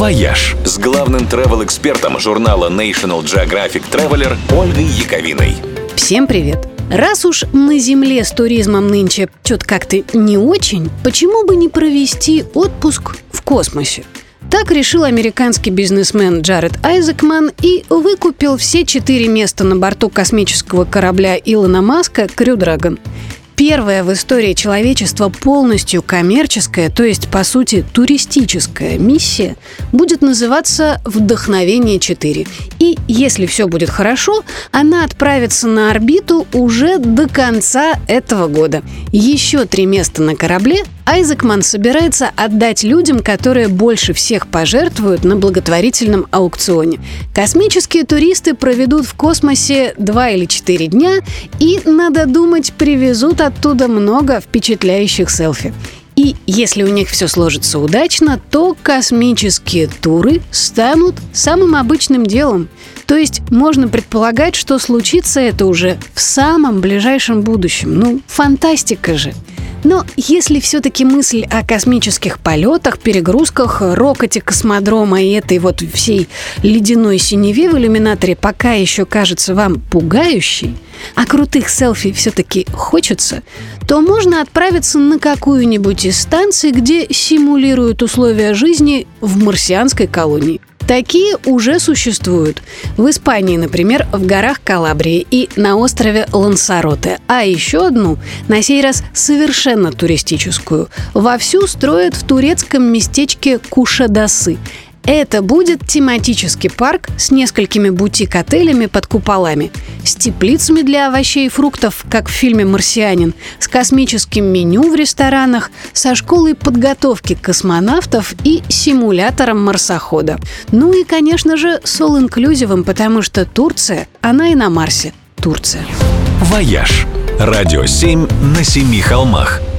«Вояж» с главным travel-экспертом журнала National Geographic Traveler Ольгой Яковиной. Всем привет! Раз уж на Земле с туризмом нынче что-то как-то не очень, почему бы не провести отпуск в космосе? Так решил американский бизнесмен Джаред Айзекман и выкупил все четыре места на борту космического корабля Илона Маска «Crew Dragon» первая в истории человечества полностью коммерческая, то есть, по сути, туристическая миссия будет называться «Вдохновение-4». И, если все будет хорошо, она отправится на орбиту уже до конца этого года. Еще три места на корабле Айзекман собирается отдать людям, которые больше всех пожертвуют на благотворительном аукционе. Космические туристы проведут в космосе два или четыре дня и, надо думать, привезут оттуда много впечатляющих селфи. И если у них все сложится удачно, то космические туры станут самым обычным делом. То есть можно предполагать, что случится это уже в самом ближайшем будущем. Ну, фантастика же. Но если все-таки мысль о космических полетах, перегрузках, рокоте космодрома и этой вот всей ледяной синеве в иллюминаторе пока еще кажется вам пугающей, а крутых селфи все-таки хочется, то можно отправиться на какую-нибудь из станций, где симулируют условия жизни в марсианской колонии. Такие уже существуют. В Испании, например, в горах Калабрии и на острове Лансароте. А еще одну, на сей раз совершенно туристическую, вовсю строят в турецком местечке Кушадасы. Это будет тематический парк с несколькими бутик-отелями под куполами, с теплицами для овощей и фруктов, как в фильме «Марсианин», с космическим меню в ресторанах, со школой подготовки космонавтов и симулятором марсохода. Ну и, конечно же, с all inclusive ом, потому что Турция, она и на Марсе. Турция. «Вояж» – радио 7 на семи холмах –